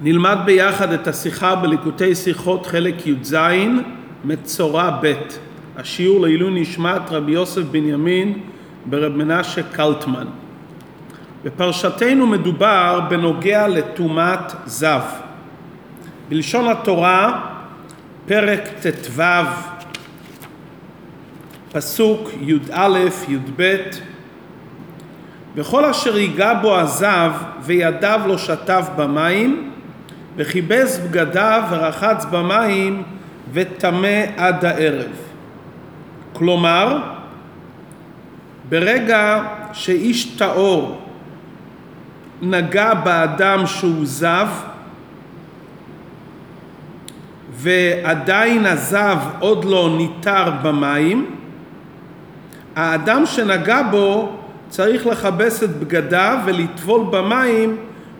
נלמד ביחד את השיחה בליקוטי שיחות חלק י"ז, מצורע ב', השיעור לעילוי נשמת רבי יוסף בנימין ברב מנשה קלטמן. בפרשתנו מדובר בנוגע לטומאת זב. בלשון התורה, פרק ט"ו, פסוק י"א, י"ב, וכל אשר ייגע בו הזב וידיו לא שטף במים וכיבס בגדיו ורחץ במים וטמא עד הערב. כלומר, ברגע שאיש טהור נגע באדם שהוא זב ועדיין הזב עוד לא ניתר במים, האדם שנגע בו צריך לכבס את בגדיו ולטבול במים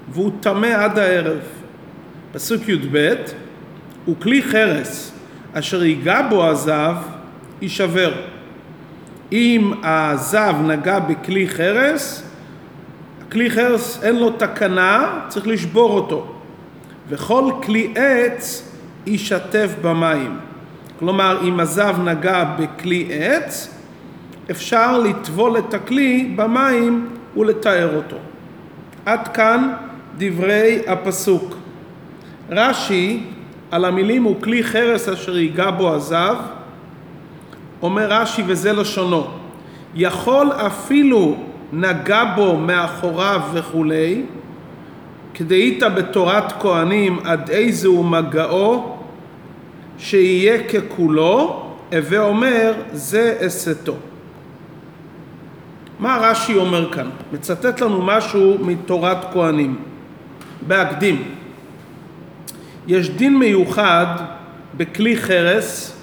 והוא טמא עד הערב. פסוק י"ב וכלי חרס אשר ייגע בו הזב יישבר. אם הזב נגע בכלי חרס, כלי חרס אין לו תקנה, צריך לשבור אותו. וכל כלי עץ יישטף במים. כלומר, אם הזב נגע בכלי עץ, אפשר לטבול את הכלי במים ולתאר אותו. עד כאן דברי הפסוק. רש"י על המילים הוא כלי חרס אשר ייגע בו הזב, אומר רש"י וזה לשונו, יכול אפילו נגע בו מאחוריו וכולי, כדאית בתורת כהנים עד איזה הוא מגעו, שיהיה ככולו, הווה אומר זה אסתו. מה רש"י אומר כאן? מצטט לנו משהו מתורת כהנים. בהקדים. יש דין מיוחד בכלי חרס,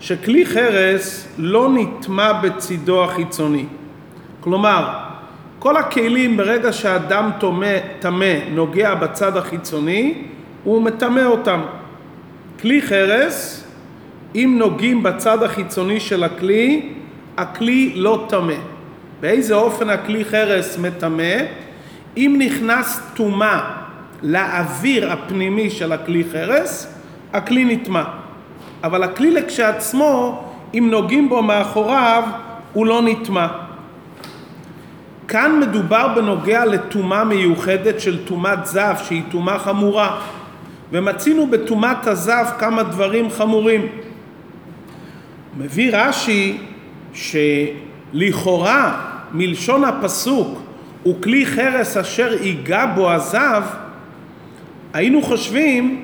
שכלי חרס לא נטמע בצידו החיצוני. כלומר, כל הכלים ברגע שאדם טמא נוגע בצד החיצוני, הוא מטמא אותם. כלי חרס, אם נוגעים בצד החיצוני של הכלי, הכלי לא טמא. באיזה אופן הכלי חרס מטמא? אם נכנס טומאה לאוויר הפנימי של הכלי חרס, הכלי נטמא. אבל הכלי לכשעצמו, אם נוגעים בו מאחוריו, הוא לא נטמא. כאן מדובר בנוגע לטומאה מיוחדת של טומאת זב, שהיא טומאה חמורה. ומצינו בטומאת הזב כמה דברים חמורים. מביא רש"י שלכאורה מלשון הפסוק וכלי חרס אשר ייגע בו הזב, היינו חושבים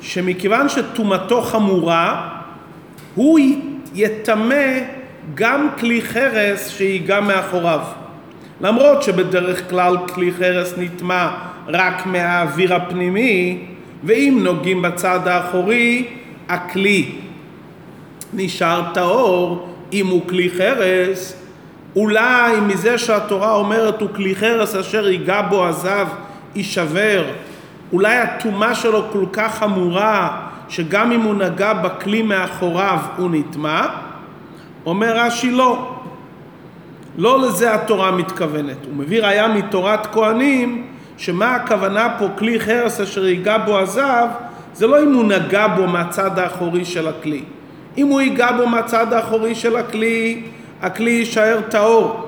שמכיוון שטומאתו חמורה, הוא יטמא גם כלי חרס שיגע מאחוריו. למרות שבדרך כלל כלי חרס נטמע רק מהאוויר הפנימי, ואם נוגעים בצד האחורי, הכלי נשאר טהור אם הוא כלי חרס, אולי מזה שהתורה אומרת הוא כלי חרס אשר ייגע בו הזב יישבר, אולי הטומאה שלו כל כך חמורה שגם אם הוא נגע בכלי מאחוריו הוא נטמע? אומר רש"י לא. לא לזה התורה מתכוונת. הוא מביא ראיה מתורת כהנים שמה הכוונה פה כלי חרס אשר ייגע בו הזב זה לא אם הוא נגע בו מהצד האחורי של הכלי. אם הוא ייגע בו מהצד האחורי של הכלי הכלי יישאר טהור.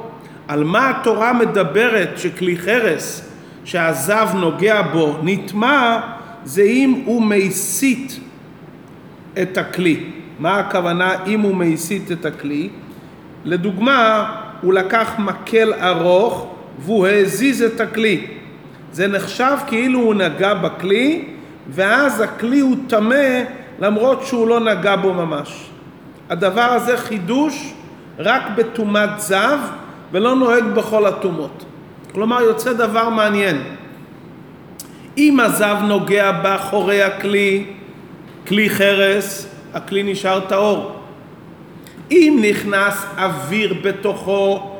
על מה התורה מדברת שכלי חרס שהזב נוגע בו נטמע זה אם הוא מסית את הכלי. מה הכוונה אם הוא מסית את הכלי? לדוגמה, הוא לקח מקל ארוך והוא הזיז את הכלי. זה נחשב כאילו הוא נגע בכלי ואז הכלי הוא טמא למרות שהוא לא נגע בו ממש. הדבר הזה חידוש רק בטומאת זב ולא נוהג בכל הטומאות. כלומר יוצא דבר מעניין. אם הזב נוגע באחורי הכלי, כלי חרס, הכלי נשאר טהור. אם נכנס אוויר בתוכו,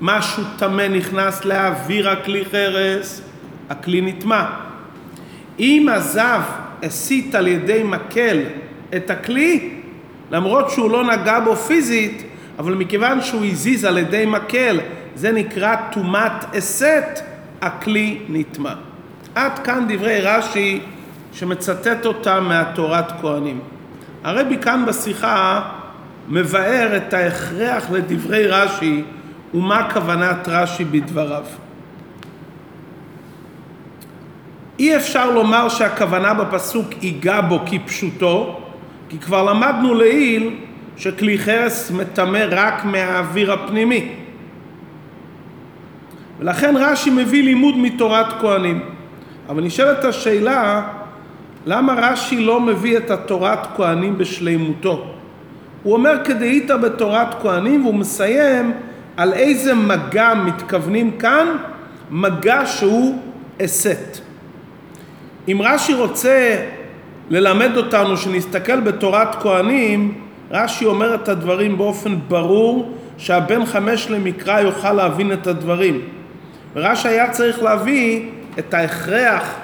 משהו טמא נכנס לאוויר הכלי חרס, הכלי נטמע. אם הזב הסית על ידי מקל את הכלי, למרות שהוא לא נגע בו פיזית, אבל מכיוון שהוא הזיז על ידי מקל, זה נקרא טומאת אסת, הכלי נטמע. עד כאן דברי רש"י שמצטט אותם מהתורת כהנים. הרבי כאן בשיחה מבאר את ההכרח לדברי רש"י ומה כוונת רש"י בדבריו. אי אפשר לומר שהכוונה בפסוק ייגע בו כפשוטו, כי כבר למדנו לעיל שכלי חרס מטמא רק מהאוויר הפנימי. ולכן רש"י מביא לימוד מתורת כהנים. אבל נשאלת השאלה, למה רש"י לא מביא את התורת כהנים בשלימותו? הוא אומר כדאית בתורת כהנים והוא מסיים על איזה מגע מתכוונים כאן, מגע שהוא אסת. אם רש"י רוצה ללמד אותנו שנסתכל בתורת כהנים, רש"י אומר את הדברים באופן ברור שהבן חמש למקרא יוכל להבין את הדברים. ורש"י היה צריך להביא את ההכרח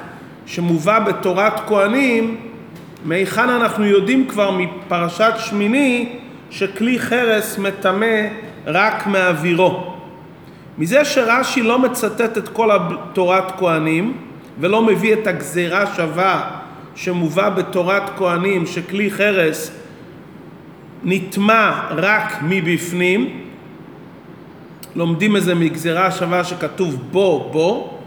שמובא בתורת כהנים, מהיכן אנחנו יודעים כבר מפרשת שמיני שכלי חרס מטמא רק מאווירו. מזה שרש"י לא מצטט את כל תורת כהנים ולא מביא את הגזירה שווה שמובא בתורת כהנים שכלי חרס נטמע רק מבפנים, לומדים איזה מגזירה שווה שכתוב בו בו,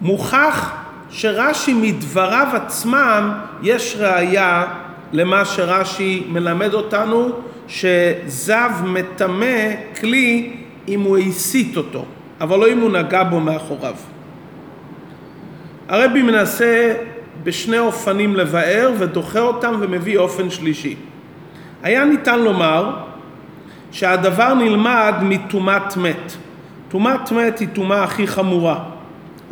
מוכח שרש"י מדבריו עצמם יש ראייה למה שרש"י מלמד אותנו שזב מטמא כלי אם הוא הסית אותו, אבל לא אם הוא נגע בו מאחוריו. הרבי מנסה בשני אופנים לבאר ודוחה אותם ומביא אופן שלישי. היה ניתן לומר שהדבר נלמד מטומאת מת. טומאת מת היא טומאה הכי חמורה.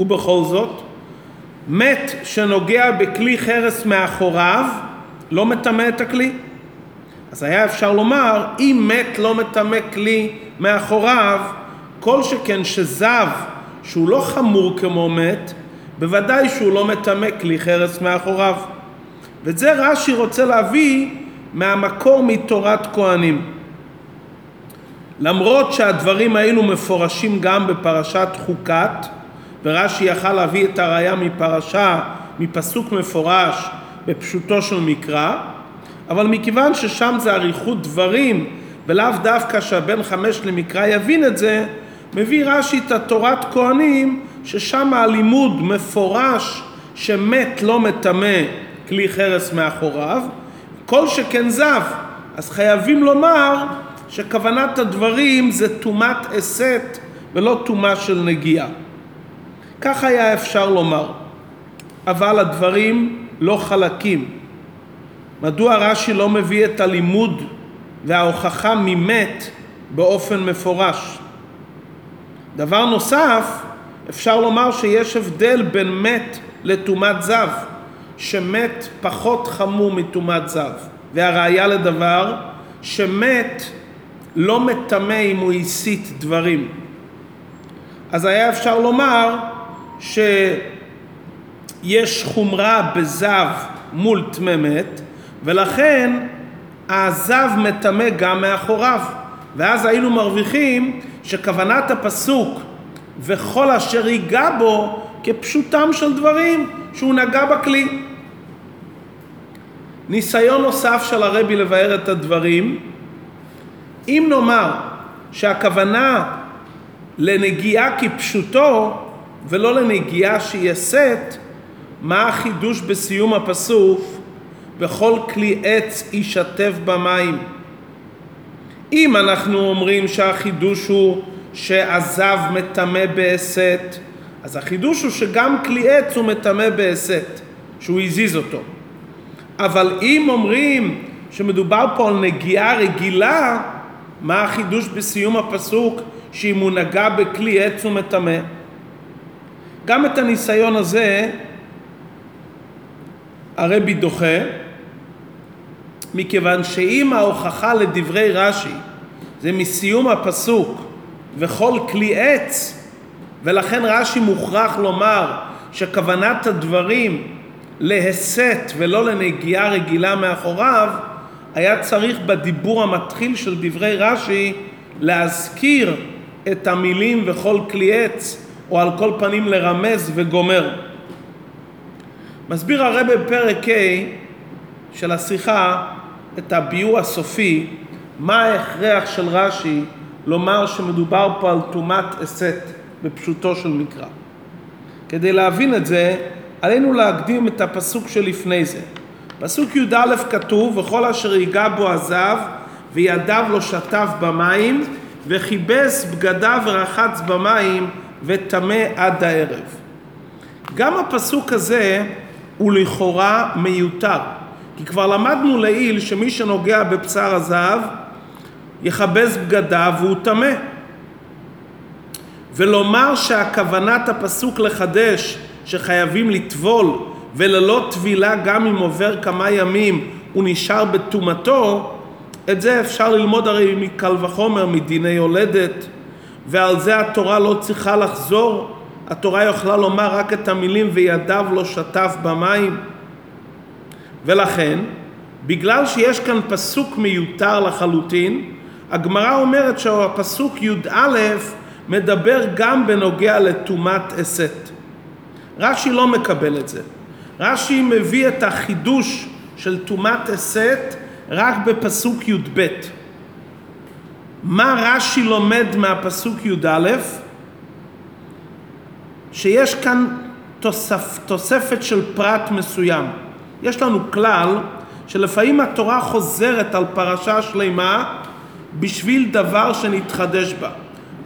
ובכל זאת, מת שנוגע בכלי חרס מאחוריו לא מטמא את הכלי. אז היה אפשר לומר, אם מת לא מטמא כלי מאחוריו, כל שכן שזב, שהוא לא חמור כמו מת, בוודאי שהוא לא מטמא כלי חרס מאחוריו. ואת זה רש"י רוצה להביא מהמקור מתורת כהנים. למרות שהדברים האלו מפורשים גם בפרשת חוקת, ורש"י יכל להביא את הראייה מפרשה, מפסוק מפורש בפשוטו של מקרא, אבל מכיוון ששם זה אריכות דברים ולאו דווקא שהבן חמש למקרא יבין את זה, מביא רש"י את התורת כהנים ששם הלימוד מפורש שמת לא מטמא כלי חרס מאחוריו, כל שכן זב, אז חייבים לומר שכוונת הדברים זה טומאת אסת ולא טומאה של נגיעה. כך היה אפשר לומר, אבל הדברים לא חלקים. מדוע רש"י לא מביא את הלימוד וההוכחה ממת באופן מפורש? דבר נוסף, אפשר לומר שיש הבדל בין מת לטומאת זב, שמת פחות חמור מטומאת זב. והראיה לדבר, שמת לא מטמא אם הוא הסית דברים. אז היה אפשר לומר שיש חומרה בזב מול טמא מת, ולכן הזב מטמא גם מאחוריו. ואז היינו מרוויחים שכוונת הפסוק וכל אשר ייגע בו כפשוטם של דברים שהוא נגע בכלי. ניסיון נוסף של הרבי לבאר את הדברים, אם נאמר שהכוונה לנגיעה כפשוטו ולא לנגיעה שהיא הסת, מה החידוש בסיום הפסוק וכל כלי עץ יישטף במים? אם אנחנו אומרים שהחידוש הוא שעזב מטמא בהסת, אז החידוש הוא שגם כלי עץ הוא מטמא בהסת, שהוא הזיז אותו. אבל אם אומרים שמדובר פה על נגיעה רגילה, מה החידוש בסיום הפסוק שאם הוא נגע בכלי עץ הוא מטמא? גם את הניסיון הזה הרבי דוחה, מכיוון שאם ההוכחה לדברי רש"י זה מסיום הפסוק וכל כלי עץ, ולכן רש"י מוכרח לומר שכוונת הדברים להסת ולא לנגיעה רגילה מאחוריו, היה צריך בדיבור המתחיל של דברי רש"י להזכיר את המילים וכל כלי עץ, או על כל פנים לרמז וגומר. מסביר הרבה בפרק ה' של השיחה את הביאור הסופי, מה ההכרח של רש"י לומר שמדובר פה על טומאת אסת בפשוטו של מקרא. כדי להבין את זה, עלינו להקדים את הפסוק שלפני זה. פסוק י"א כתוב, וכל אשר ייגע בו עזב, וידיו לא שטף במים, וכיבס בגדיו ורחץ במים, וטמא עד הערב. גם הפסוק הזה הוא לכאורה מיותר, כי כבר למדנו לעיל שמי שנוגע בבשר הזהב יכבס בגדיו והוא טמא. ולומר שהכוונת הפסוק לחדש שחייבים לטבול וללא טבילה גם אם עובר כמה ימים הוא נשאר בטומאתו, את זה אפשר ללמוד הרי מקל וחומר מדיני יולדת ועל זה התורה לא צריכה לחזור, התורה יכולה לומר רק את המילים וידיו לא שטף במים ולכן בגלל שיש כאן פסוק מיותר לחלוטין הגמרא אומרת שהפסוק י"א מדבר גם בנוגע לטומאת אסת. רש"י לא מקבל את זה. רש"י מביא את החידוש של טומאת אסת רק בפסוק י"ב. מה רש"י לומד מהפסוק י"א? שיש כאן תוסף, תוספת של פרט מסוים. יש לנו כלל שלפעמים התורה חוזרת על פרשה שלמה בשביל דבר שנתחדש בה.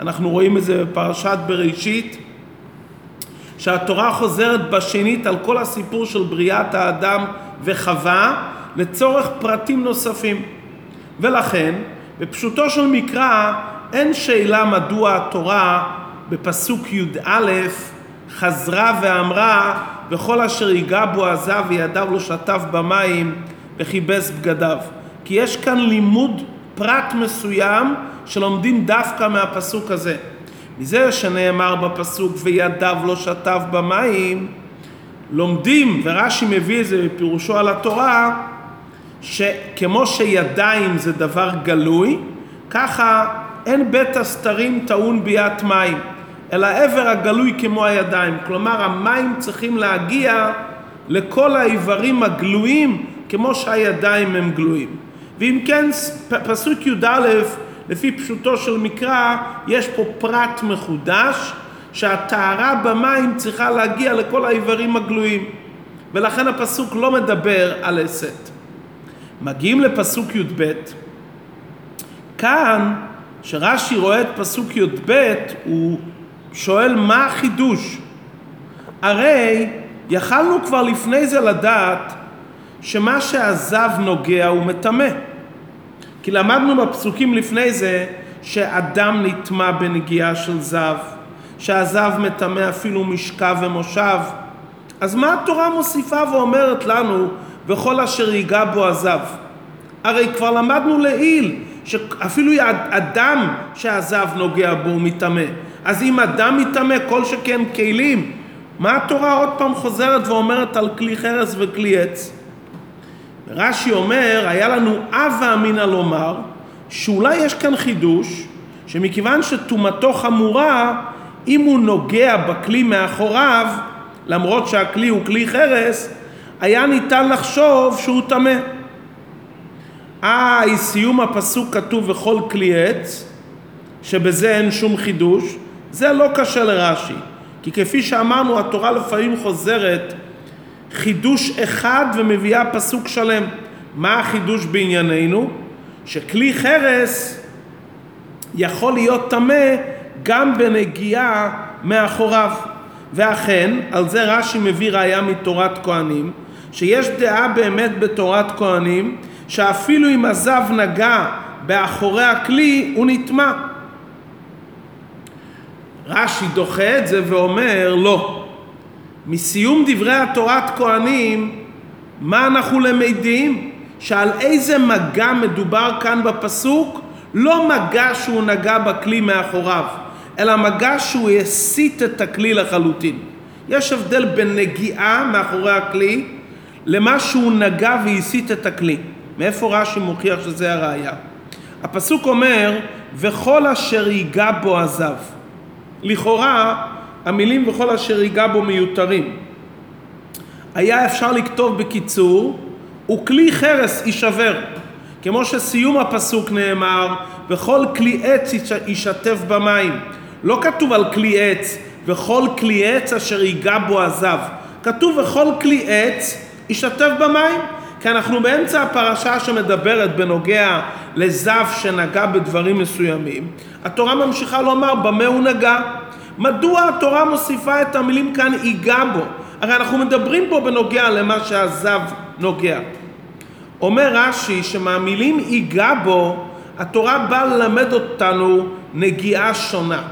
אנחנו רואים את זה בפרשת בראשית, שהתורה חוזרת בשנית על כל הסיפור של בריאת האדם וחווה לצורך פרטים נוספים. ולכן, בפשוטו של מקרא, אין שאלה מדוע התורה בפסוק י"א חזרה ואמרה וכל אשר ייגע בו עזב וידיו לא שטף במים וכיבס בגדיו. כי יש כאן לימוד פרט מסוים שלומדים דווקא מהפסוק הזה. מזה שנאמר בפסוק וידיו לא שטף במים, לומדים, ורש"י מביא את זה בפירושו על התורה, שכמו שידיים זה דבר גלוי, ככה אין בית הסתרים טעון ביאת מים, אלא עבר הגלוי כמו הידיים. כלומר, המים צריכים להגיע לכל האיברים הגלויים כמו שהידיים הם גלויים. ואם כן, פסוק י"א, לפי פשוטו של מקרא, יש פה פרט מחודש, שהטהרה במים צריכה להגיע לכל האיברים הגלויים. ולכן הפסוק לא מדבר על אסת. מגיעים לפסוק י"ב, כאן, כשרש"י רואה את פסוק י"ב, הוא שואל מה החידוש? הרי יכלנו כבר לפני זה לדעת שמה שהזב נוגע הוא מטמא. כי למדנו בפסוקים לפני זה שאדם נטמע בנגיעה של זב, שהזב מטמא אפילו משכב ומושב. אז מה התורה מוסיפה ואומרת לנו וכל אשר ייגע בו הזב? הרי כבר למדנו לעיל שאפילו אדם שהזב נוגע בו הוא מטמא. אז אם אדם מטמא כל שכן כלים, מה התורה עוד פעם חוזרת ואומרת על כלי חרס וכלי עץ? רש"י אומר, היה לנו הווה אמינא לומר, שאולי יש כאן חידוש, שמכיוון שטומאתו חמורה, אם הוא נוגע בכלי מאחוריו, למרות שהכלי הוא כלי חרס, היה ניתן לחשוב שהוא טמא. אה, סיום הפסוק כתוב וכל כלי עץ, שבזה אין שום חידוש, זה לא קשה לרש"י. כי כפי שאמרנו, התורה לפעמים חוזרת חידוש אחד ומביאה פסוק שלם. מה החידוש בענייננו? שכלי חרס יכול להיות טמא גם בנגיעה מאחוריו. ואכן, על זה רש"י מביא ראיה מתורת כהנים, שיש דעה באמת בתורת כהנים, שאפילו אם הזב נגע באחורי הכלי, הוא נטמע. רש"י דוחה את זה ואומר, לא. מסיום דברי התורת כהנים, מה אנחנו למדים? שעל איזה מגע מדובר כאן בפסוק? לא מגע שהוא נגע בכלי מאחוריו, אלא מגע שהוא הסיט את הכלי לחלוטין. יש הבדל בין נגיעה מאחורי הכלי למה שהוא נגע והסיט את הכלי. מאיפה רש"י מוכיח שזה הראייה? הפסוק אומר, וכל אשר ייגע בו עזב. לכאורה המילים וכל אשר ייגע בו מיותרים. היה אפשר לכתוב בקיצור, וכלי חרס יישבר. כמו שסיום הפסוק נאמר, וכל כלי עץ יישטף במים. לא כתוב על כלי עץ, וכל כלי עץ אשר ייגע בו עזב. כתוב וכל כלי עץ יישטף במים. כי אנחנו באמצע הפרשה שמדברת בנוגע לזב שנגע בדברים מסוימים. התורה ממשיכה לומר במה הוא נגע. מדוע התורה מוסיפה את המילים כאן ייגע בו? הרי אנחנו מדברים פה בנוגע למה שהזב נוגע. אומר רש"י שמהמילים ייגע בו, התורה באה ללמד אותנו נגיעה שונה.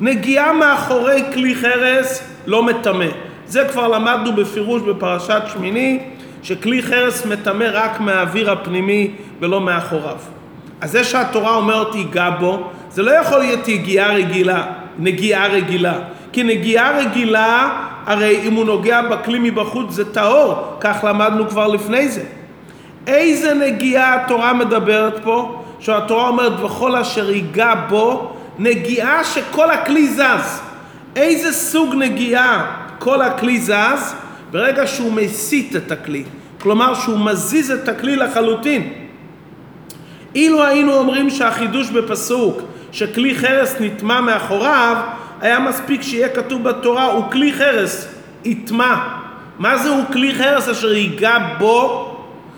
נגיעה מאחורי כלי חרס לא מטמא. זה כבר למדנו בפירוש בפרשת שמיני, שכלי חרס מטמא רק מהאוויר הפנימי ולא מאחוריו. אז זה שהתורה אומרת ייגע בו, זה לא יכול להיות יגיעה רגילה, נגיעה רגילה. כי נגיעה רגילה, הרי אם הוא נוגע בכלי מבחוץ זה טהור, כך למדנו כבר לפני זה. איזה נגיעה התורה מדברת פה? שהתורה אומרת וכל אשר ייגע בו, נגיעה שכל הכלי זז. איזה סוג נגיעה כל הכלי זז? ברגע שהוא מסיט את הכלי. כלומר שהוא מזיז את הכלי לחלוטין. אילו היינו אומרים שהחידוש בפסוק שכלי חרס נטמע מאחוריו, היה מספיק שיהיה כתוב בתורה הוא כלי חרס, יטמע. מה זה הוא כלי חרס אשר ייגע בו?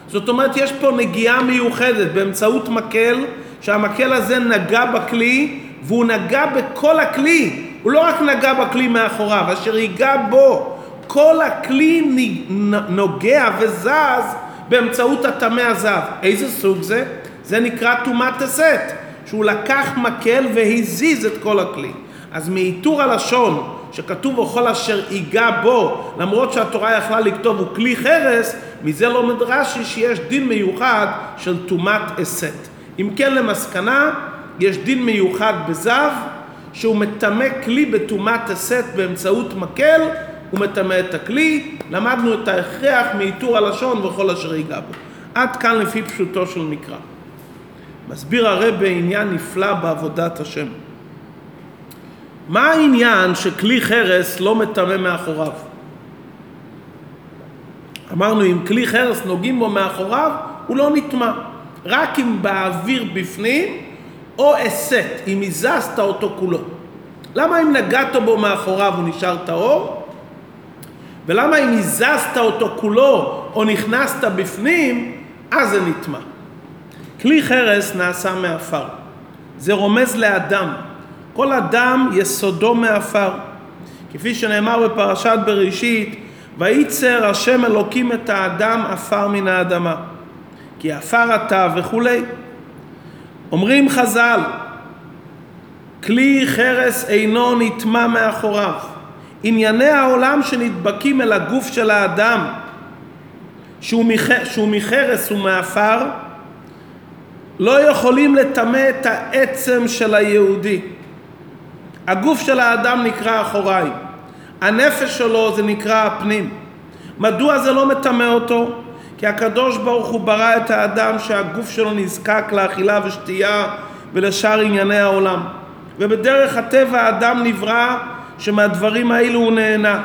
זאת אומרת יש פה נגיעה מיוחדת באמצעות מקל, שהמקל הזה נגע בכלי והוא נגע בכל הכלי, הוא לא רק נגע בכלי מאחוריו, אשר ייגע בו. כל הכלי נוגע וזז באמצעות הטמא הזב. איזה סוג זה? זה נקרא טומאת הסת, שהוא לקח מקל והזיז את כל הכלי. אז מעיטור הלשון שכתוב וכל אשר ייגע בו, למרות שהתורה יכלה לכתוב הוא כלי חרס, מזה לא מדרשי שיש דין מיוחד של טומאת אסת. אם כן למסקנה, יש דין מיוחד בזב, שהוא מטמא כלי בטומאת אסת באמצעות מקל, הוא מטמא את הכלי, למדנו את ההכרח מעיטור הלשון וכל אשר ייגע בו. עד כאן לפי פשוטו של מקרא. מסביר הרב בעניין נפלא בעבודת השם. מה העניין שכלי חרס לא מטמא מאחוריו? אמרנו אם כלי חרס נוגעים בו מאחוריו הוא לא נטמע רק אם באוויר בפנים או הסת, אם הזזת אותו כולו. למה אם נגעת בו מאחוריו הוא נשאר טהור? ולמה אם הזזת אותו כולו או נכנסת בפנים, אז זה נטמע. כלי חרס נעשה מעפר. זה רומז לאדם. כל אדם יסודו מעפר. כפי שנאמר בפרשת בראשית, וייצר השם אלוקים את האדם עפר מן האדמה. כי עפר אתה וכולי. אומרים חז"ל, כלי חרס אינו נטמע מאחוריו. ענייני העולם שנדבקים אל הגוף של האדם, שהוא, מח... שהוא מחרס ומעפר, לא יכולים לטמא את העצם של היהודי. הגוף של האדם נקרא אחוריים, הנפש שלו זה נקרא הפנים. מדוע זה לא מטמא אותו? כי הקדוש ברוך הוא ברא את האדם שהגוף שלו נזקק לאכילה ושתייה ולשאר ענייני העולם. ובדרך הטבע האדם נברא שמהדברים האלו הוא נהנה.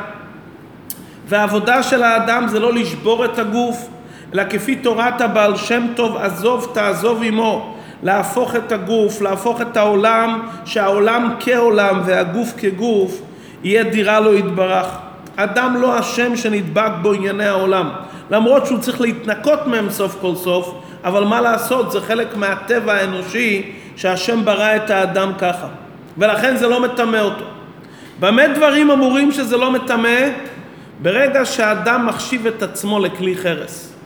והעבודה של האדם זה לא לשבור את הגוף, אלא כפי תורת הבעל שם טוב עזוב תעזוב עמו, להפוך את הגוף, להפוך את העולם, שהעולם כעולם והגוף כגוף, יהיה דירה לו יתברך. אדם לא אשם שנדבק בו ענייני העולם, למרות שהוא צריך להתנקות מהם סוף כל סוף, אבל מה לעשות, זה חלק מהטבע האנושי שהשם ברא את האדם ככה, ולכן זה לא מטמא אותו. במה דברים אמורים שזה לא מטמא? ברגע שאדם מחשיב את עצמו לכלי חרס.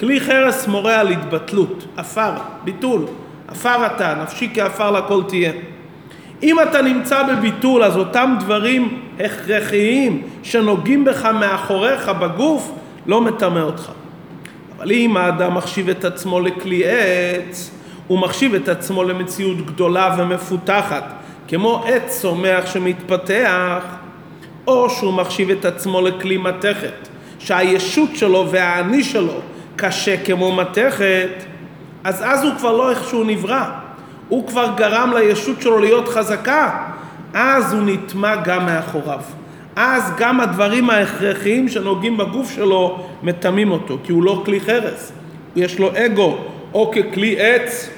כלי חרס מורה על התבטלות, עפר, ביטול, עפר אתה, נפשי כעפר לכל תהיה. אם אתה נמצא בביטול, אז אותם דברים הכרחיים שנוגעים בך מאחוריך בגוף, לא מטמא אותך. אבל אם האדם מחשיב את עצמו לכלי עץ, הוא מחשיב את עצמו למציאות גדולה ומפותחת, כמו עץ צומח שמתפתח, או שהוא מחשיב את עצמו לכלי מתכת, שהישות שלו והאני שלו קשה כמו מתכת, אז אז הוא כבר לא איך שהוא נברא, הוא כבר גרם לישות שלו להיות חזקה, אז הוא נטמע גם מאחוריו. אז גם הדברים ההכרחיים שנוגעים בגוף שלו מטמאים אותו, כי הוא לא כלי חרס, יש לו אגו, או ככלי עץ,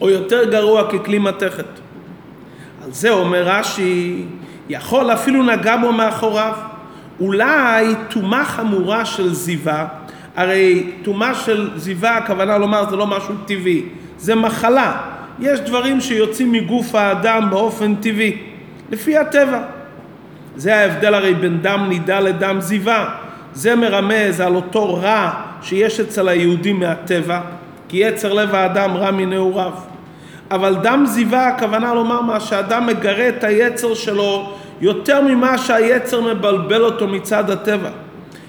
או יותר גרוע ככלי מתכת. על זה אומר רש"י, יכול אפילו נגע בו מאחוריו. אולי טומאה חמורה של זיווה, הרי טומאה של זיווה, הכוונה לומר זה לא משהו טבעי, זה מחלה. יש דברים שיוצאים מגוף האדם באופן טבעי, לפי הטבע. זה ההבדל הרי בין דם נידה לדם זיווה. זה מרמז על אותו רע שיש אצל היהודים מהטבע, כי יצר לב האדם רע מנעוריו. אבל דם זיווה הכוונה לומר מה שאדם מגרה את היצר שלו יותר ממה שהיצר מבלבל אותו מצד הטבע.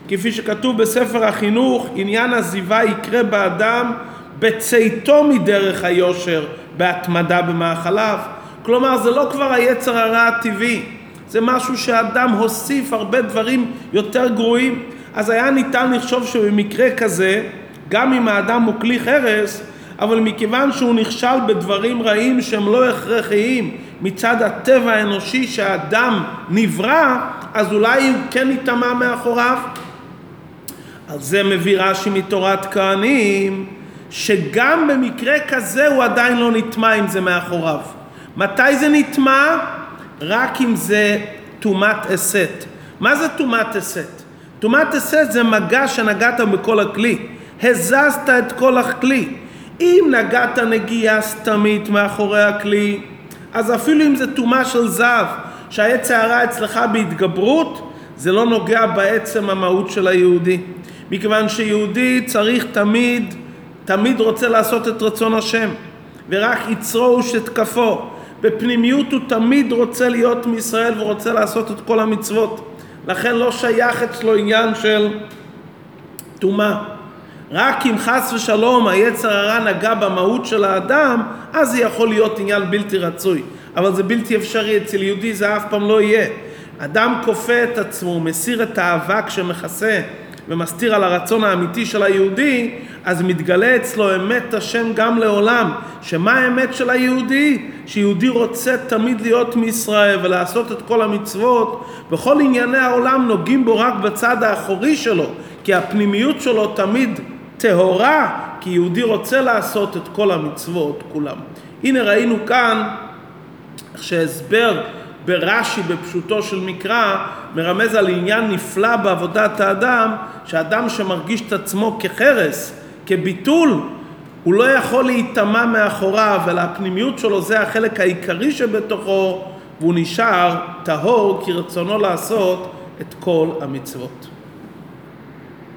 כפי שכתוב בספר החינוך, עניין הזיווה יקרה באדם בצאתו מדרך היושר, בהתמדה במאכליו. כלומר, זה לא כבר היצר הרע הטבעי, זה משהו שאדם הוסיף הרבה דברים יותר גרועים. אז היה ניתן לחשוב שבמקרה כזה, גם אם האדם הוא כלי חרס, אבל מכיוון שהוא נכשל בדברים רעים שהם לא הכרחיים מצד הטבע האנושי שהאדם נברא, אז אולי הוא כן יטמע מאחוריו. על זה מביא רש"י מתורת כהנים, שגם במקרה כזה הוא עדיין לא נטמע אם זה מאחוריו. מתי זה נטמע? רק אם זה טומאת אסת. מה זה טומאת אסת? טומאת אסת זה מגע שנגעת בכל הכלי. הזזת את כל הכלי. אם נגעת נגיעה סתמית מאחורי הכלי, אז אפילו אם זה טומאה של זהב, שהעץ הרע אצלך בהתגברות, זה לא נוגע בעצם המהות של היהודי. מכיוון שיהודי צריך תמיד, תמיד רוצה לעשות את רצון השם, ורק יצרו הוא שתקפו. בפנימיות הוא תמיד רוצה להיות מישראל ורוצה לעשות את כל המצוות. לכן לא שייך אצלו עניין של טומאה. רק אם חס ושלום היצר הרע נגע במהות של האדם, אז זה יכול להיות עניין בלתי רצוי. אבל זה בלתי אפשרי, אצל יהודי זה אף פעם לא יהיה. אדם כופה את עצמו, מסיר את האבק שמכסה ומסתיר על הרצון האמיתי של היהודי, אז מתגלה אצלו אמת השם גם לעולם. שמה האמת של היהודי? שיהודי רוצה תמיד להיות מישראל ולעשות את כל המצוות. בכל ענייני העולם נוגעים בו רק בצד האחורי שלו, כי הפנימיות שלו תמיד טהורה, כי יהודי רוצה לעשות את כל המצוות כולם. הנה ראינו כאן שהסבר ברש"י בפשוטו של מקרא מרמז על עניין נפלא בעבודת האדם, שאדם שמרגיש את עצמו כחרס, כביטול, הוא לא יכול להיטמע מאחוריו, אלא הפנימיות שלו זה החלק העיקרי שבתוכו, והוא נשאר טהור כרצונו לעשות את כל המצוות.